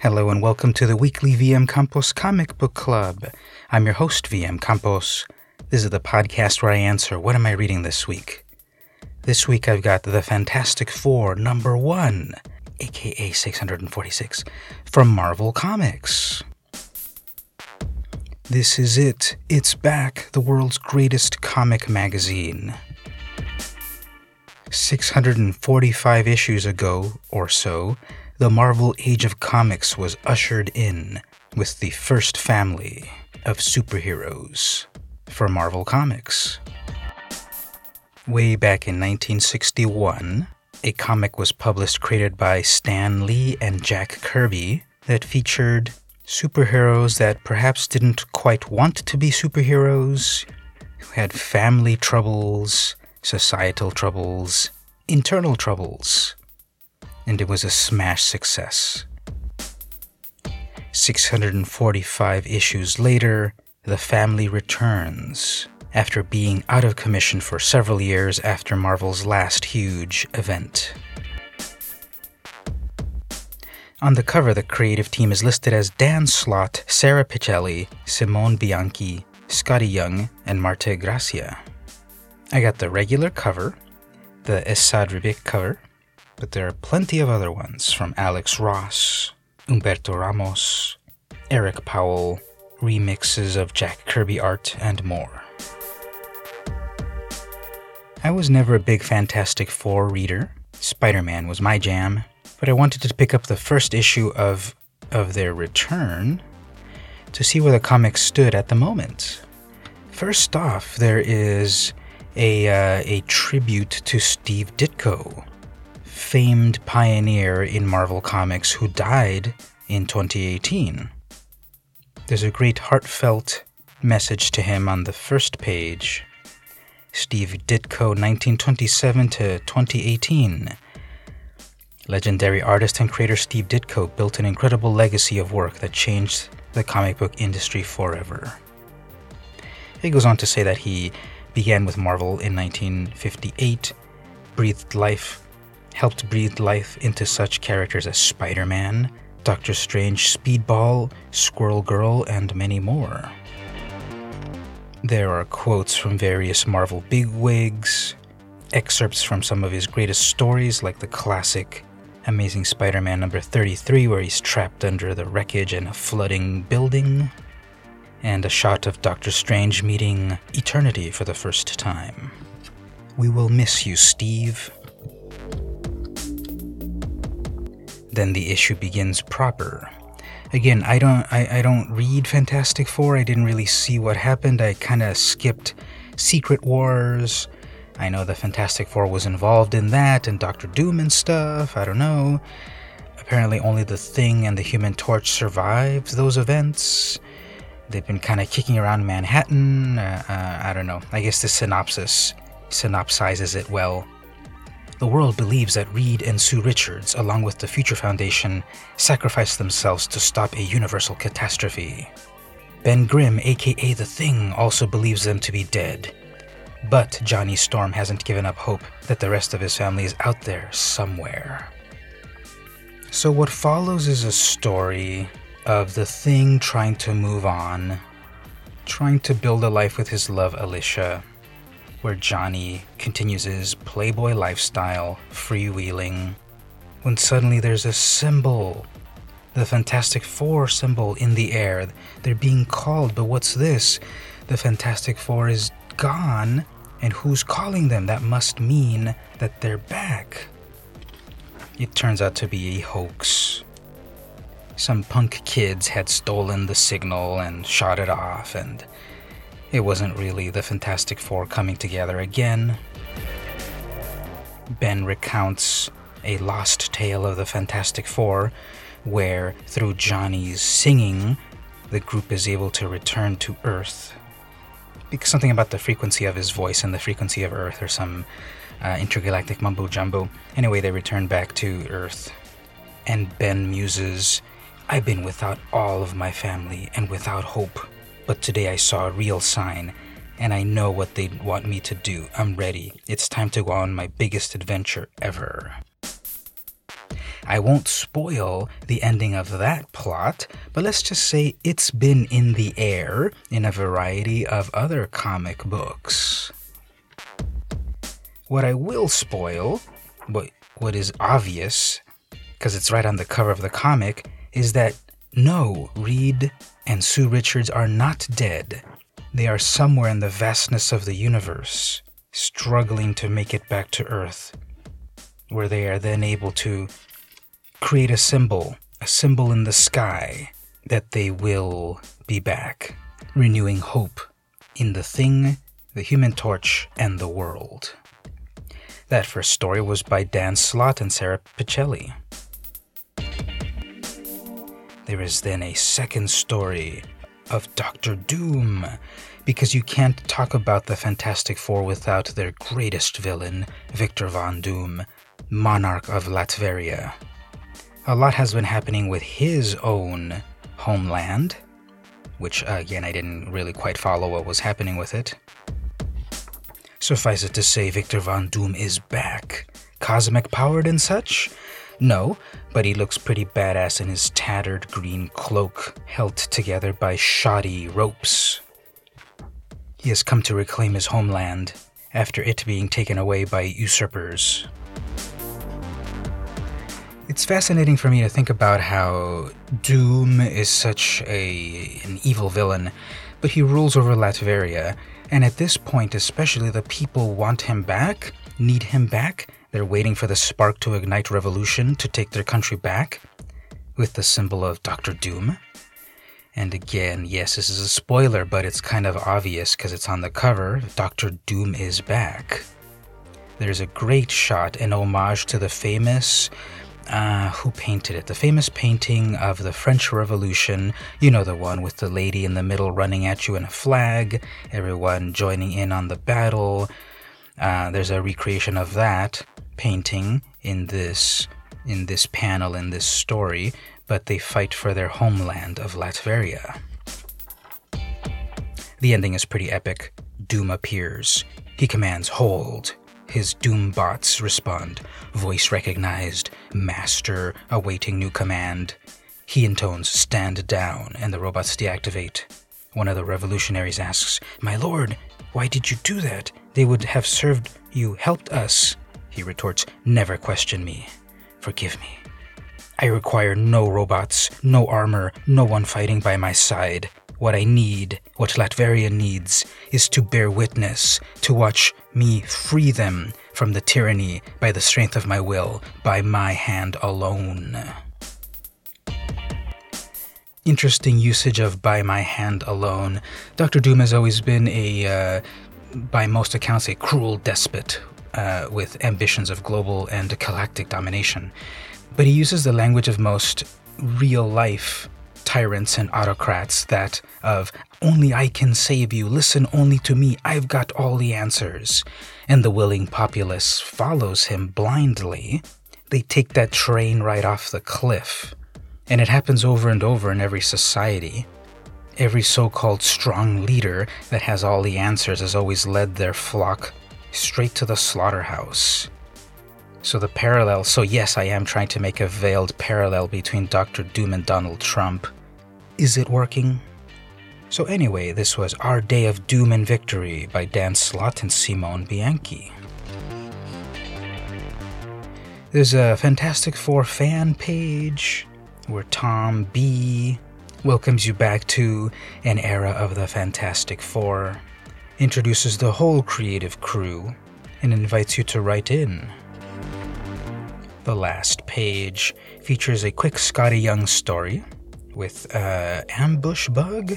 Hello and welcome to the weekly VM Campos Comic Book Club. I'm your host, VM Campos. This is the podcast where I answer what am I reading this week? This week I've got The Fantastic Four number one, aka 646, from Marvel Comics. This is it. It's back, the world's greatest comic magazine. 645 issues ago, or so, the Marvel Age of Comics was ushered in with the first family of superheroes for Marvel Comics. Way back in 1961, a comic was published created by Stan Lee and Jack Kirby that featured superheroes that perhaps didn't quite want to be superheroes, who had family troubles, societal troubles, internal troubles. And it was a smash success. 645 issues later, the family returns after being out of commission for several years after Marvel's last huge event. On the cover, the creative team is listed as Dan Slott, Sarah Pichelli, Simone Bianchi, Skottie Young, and Marte Gracia. I got the regular cover, the Esad Ribic cover, but there are plenty of other ones from Alex Ross, Humberto Ramos, Eric Powell, remixes of Jack Kirby art, and more. I was never a big Fantastic Four reader. Spider Man was my jam, but I wanted to pick up the first issue of of their return to see where the comic stood at the moment. First off, there is a uh, a tribute to Steve Ditko, famed pioneer in Marvel Comics who died in 2018. There's a great heartfelt message to him on the first page. Steve Ditko, 1927 to 2018 Legendary artist and creator Steve Ditko built an incredible legacy of work that changed the comic book industry forever. He goes on to say that he began with Marvel in 1958, breathed life, helped breathe life into such characters as Spider Man, Doctor Strange, Speedball, Squirrel Girl, and many more. There are quotes from various Marvel bigwigs, excerpts from some of his greatest stories, like the classic Amazing Spider Man number 33, where he's trapped under the wreckage in a flooding building, and a shot of Doctor Strange meeting Eternity for the first time. We will miss you, Steve. Then the issue begins proper. Again, I don't I, I don't read Fantastic Four. I didn't really see what happened. I kinda skipped Secret Wars I know the Fantastic Four was involved in that and Doctor Doom and stuff. I don't know. Apparently, only the Thing and the Human Torch survived those events. They've been kind of kicking around Manhattan. Uh, uh, I don't know. I guess the synopsis synopsizes it well. The world believes that Reed and Sue Richards, along with the Future Foundation, sacrificed themselves to stop a universal catastrophe. Ben Grimm, aka The Thing, also believes them to be dead but Johnny Storm hasn't given up hope that the rest of his family is out there somewhere. So, what follows is a story of the thing trying to move on, trying to build a life with his love, Alicia, where Johnny continues his playboy lifestyle, freewheeling, when suddenly there's a symbol. The Fantastic Four symbol in the air. They're being called, but what's this? The Fantastic Four is gone, and who's calling them? That must mean that they're back. It turns out to be a hoax. Some punk kids had stolen the signal and shot it off, and it wasn't really the Fantastic Four coming together again. Ben recounts a lost tale of the Fantastic Four, where through Johnny's singing, the group is able to return to Earth because something about the frequency of his voice and the frequency of Earth or some uh, intergalactic mumbo jumbo. Anyway, they return back to Earth. And Ben muses, I've been without all of my family and without hope, but today I saw a real sign, and I know what they want me to do. I'm ready. It's time to go on my biggest adventure ever. I won't spoil the ending of that plot, but let's just say it's been in the air in a variety of other comic books. What I will spoil, but what is obvious, because it's right on the cover of the comic, is that no, Reed and Sue Richards are not dead. They are somewhere in the vastness of the universe, struggling to make it back to Earth, where they are then able to create a symbol, a symbol in the sky, that they will be back, renewing hope in the thing, the human torch, and the world. That first story was by Dan Slott and Sarah Pichelli. There is then a second story of Doctor Doom, because you can't talk about the Fantastic Four without their greatest villain, Victor Von Doom, Monarch of Latveria. A lot has been happening with his own homeland, which again I didn't really quite follow what was happening with it. Suffice it to say, Victor Von Doom is back, cosmic powered and such, no, but he looks pretty badass in his tattered green cloak, held together by shoddy ropes. He has come to reclaim his homeland after it being taken away by usurpers. It's fascinating for me to think about how Doom is such a an evil villain, but he rules over Latveria, and at this point especially the people want him back, need him back, they're waiting for the spark to ignite revolution to take their country back with the symbol of Doctor Doom. And again, yes, this is a spoiler, but it's kind of obvious because it's on the cover. Doctor Doom is back. There's a great shot, an homage to the famous. Uh, who painted it? The famous painting of the French Revolution. You know the one with the lady in the middle running at you in a flag, everyone joining in on the battle. Uh, there's a recreation of that painting in this in this panel in this story, but they fight for their homeland of Latveria. The ending is pretty epic. Doom appears. He commands hold. His Doom bots respond. Voice recognized. Master awaiting new command. He intones stand down, and the robots deactivate. One of the revolutionaries asks, My lord, why did you do that? They would have served you, helped us. He retorts, Never question me. Forgive me. I require no robots, no armor, no one fighting by my side. What I need, what Latveria needs, is to bear witness, to watch me free them from the tyranny by the strength of my will, by my hand alone. Interesting usage of by my hand alone. Dr. Doom has always been a uh, by most accounts, a cruel despot uh, with ambitions of global and galactic domination. But he uses the language of most real life tyrants and autocrats that of only I can save you, listen only to me, I've got all the answers. And the willing populace follows him blindly. They take that train right off the cliff. And it happens over and over in every society. Every so called strong leader that has all the answers has always led their flock straight to the slaughterhouse. So the parallel, so yes, I am trying to make a veiled parallel between Dr. Doom and Donald Trump. Is it working? So, anyway, this was Our Day of Doom and Victory by Dan Slott and Simone Bianchi. There's a Fantastic Four fan page where Tom B welcomes you back to an era of the Fantastic Four, introduces the whole creative crew, and invites you to write in. The last page features a quick Skottie Young story with uh, Ambush Bug.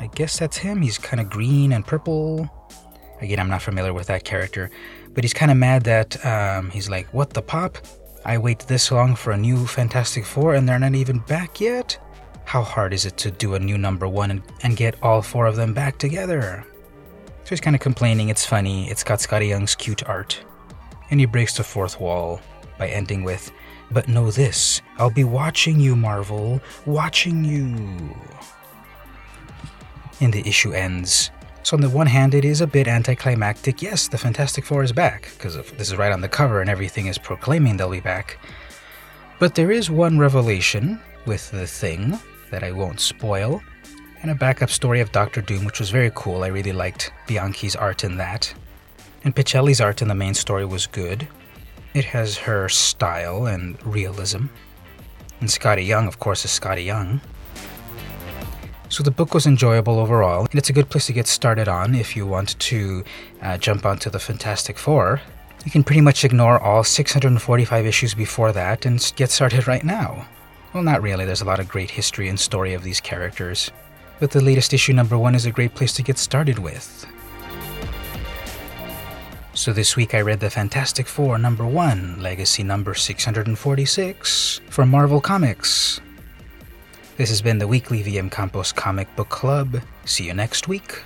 I guess that's him. He's kind of green and purple. Again, I'm not familiar with that character, but he's kind of mad that um, he's like, What the pop? I wait this long for a new Fantastic Four and they're not even back yet? How hard is it to do a new number one and, and get all four of them back together? So he's kind of complaining, it's funny, it's got Skottie Young's cute art. And he breaks the fourth wall by ending with, But know this, I'll be watching you, Marvel, watching you. And the issue ends. So, on the one hand, it is a bit anticlimactic. Yes, the Fantastic Four is back, because this is right on the cover and everything is proclaiming they'll be back. But there is one revelation with the thing that I won't spoil, and a backup story of Doctor Doom, which was very cool. I really liked Bianchi's art in that. And Pichelli's art in the main story was good. It has her style and realism. And Skottie Young, of course, is Skottie Young. So the book was enjoyable overall, and it's a good place to get started on if you want to uh, jump onto the Fantastic Four. You can pretty much ignore all 645 issues before that and get started right now. Well, not really, there's a lot of great history and story of these characters. But the latest issue number one is a great place to get started with. So this week I read the Fantastic Four number one, Legacy number 646 from Marvel Comics. This has been the weekly VM Campos Comic Book Club. See you next week.